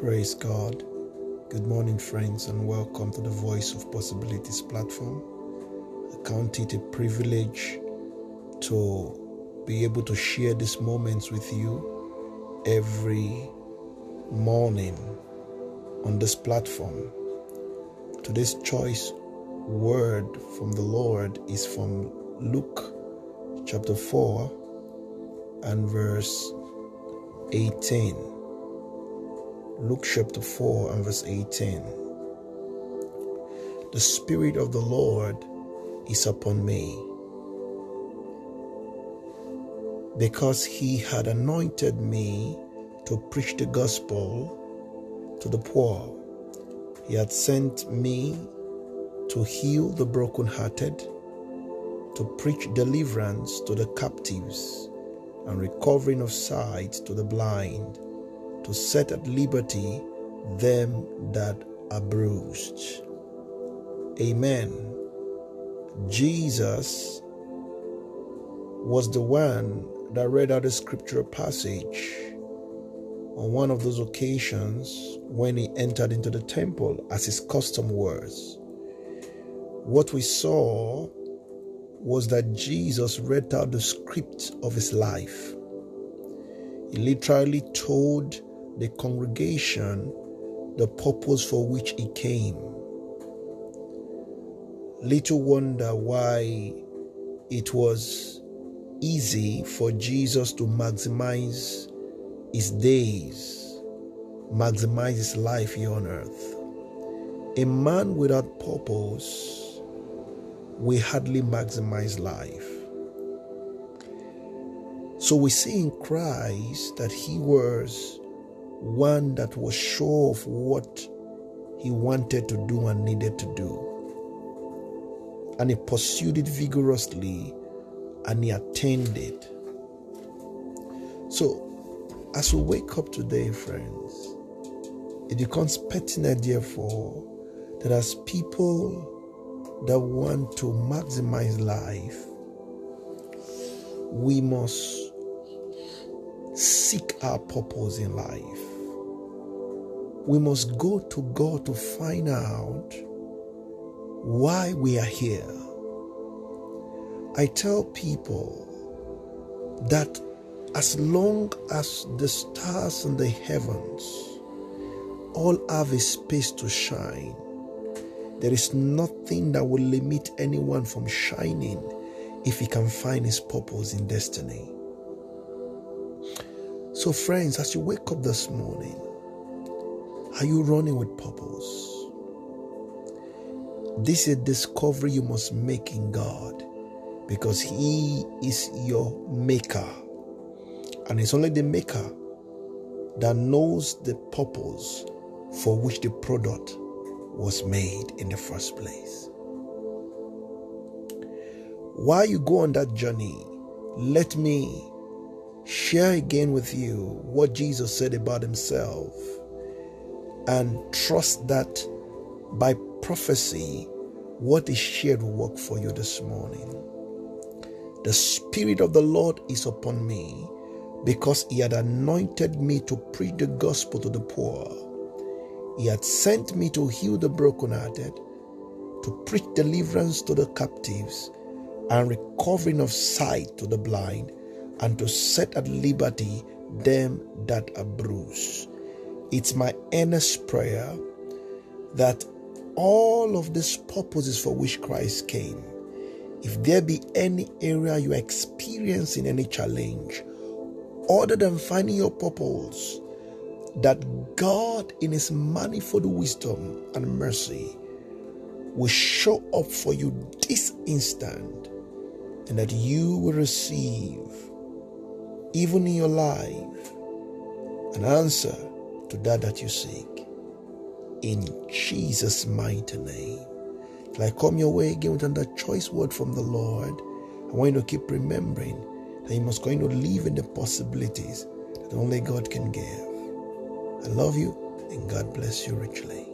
Praise God. Good morning, friends, and welcome to the Voice of Possibilities platform. I count it a privilege to be able to share these moments with you every morning on this platform. Today's choice word from the Lord is from Luke chapter 4 and verse 18. Luke chapter 4 and verse 18. The Spirit of the Lord is upon me because he had anointed me to preach the gospel to the poor. He had sent me to heal the brokenhearted, to preach deliverance to the captives, and recovering of sight to the blind, to set at liberty them that are bruised. Amen. Jesus was the one that read out the scriptural passage on one of those occasions when he entered into the temple as his custom was. What we saw was that Jesus read out the script of his life. He literally told the congregation the purpose for which he came. Little wonder why it was easy for Jesus to maximize his days, maximize his life here on earth. A man without purpose will hardly maximize life. So we see in Christ that he was one that was sure of what he wanted to do and needed to do. And he pursued it vigorously and he attained it. So, as we wake up today, friends, it becomes pertinent, therefore, that as people that want to maximize life, we must seek our purpose in life. We must go to God to find out why we are here. I tell people that as long as the stars in the heavens all have a space to shine, there is nothing that will limit anyone from shining if he can find his purpose in destiny. So, friends, as you wake up this morning, are you running with purpose? This is a discovery you must make in God because He is your maker. And it's only the maker that knows the purpose for which the product was made in the first place. While you go on that journey, let me share again with you what Jesus said about himself and trust that by prophecy, what is shared will work for you this morning. The Spirit of the Lord is upon me because He had anointed me to preach the gospel to the poor. He had sent me to heal the brokenhearted, to preach deliverance to the captives, and recovering of sight to the blind, and to set at liberty them that are bruised. It's my earnest prayer that all of these purposes for which Christ came, if there be any area you are experiencing any challenge, other than finding your purpose, that God, in His manifold wisdom and mercy, will show up for you this instant and that you will receive, even in your life, an answer to that that you seek. In Jesus' mighty name. If I come your way again with another choice word from the Lord, I want you to keep remembering that you must go into live in the possibilities that only God can give. I love you and God bless you richly.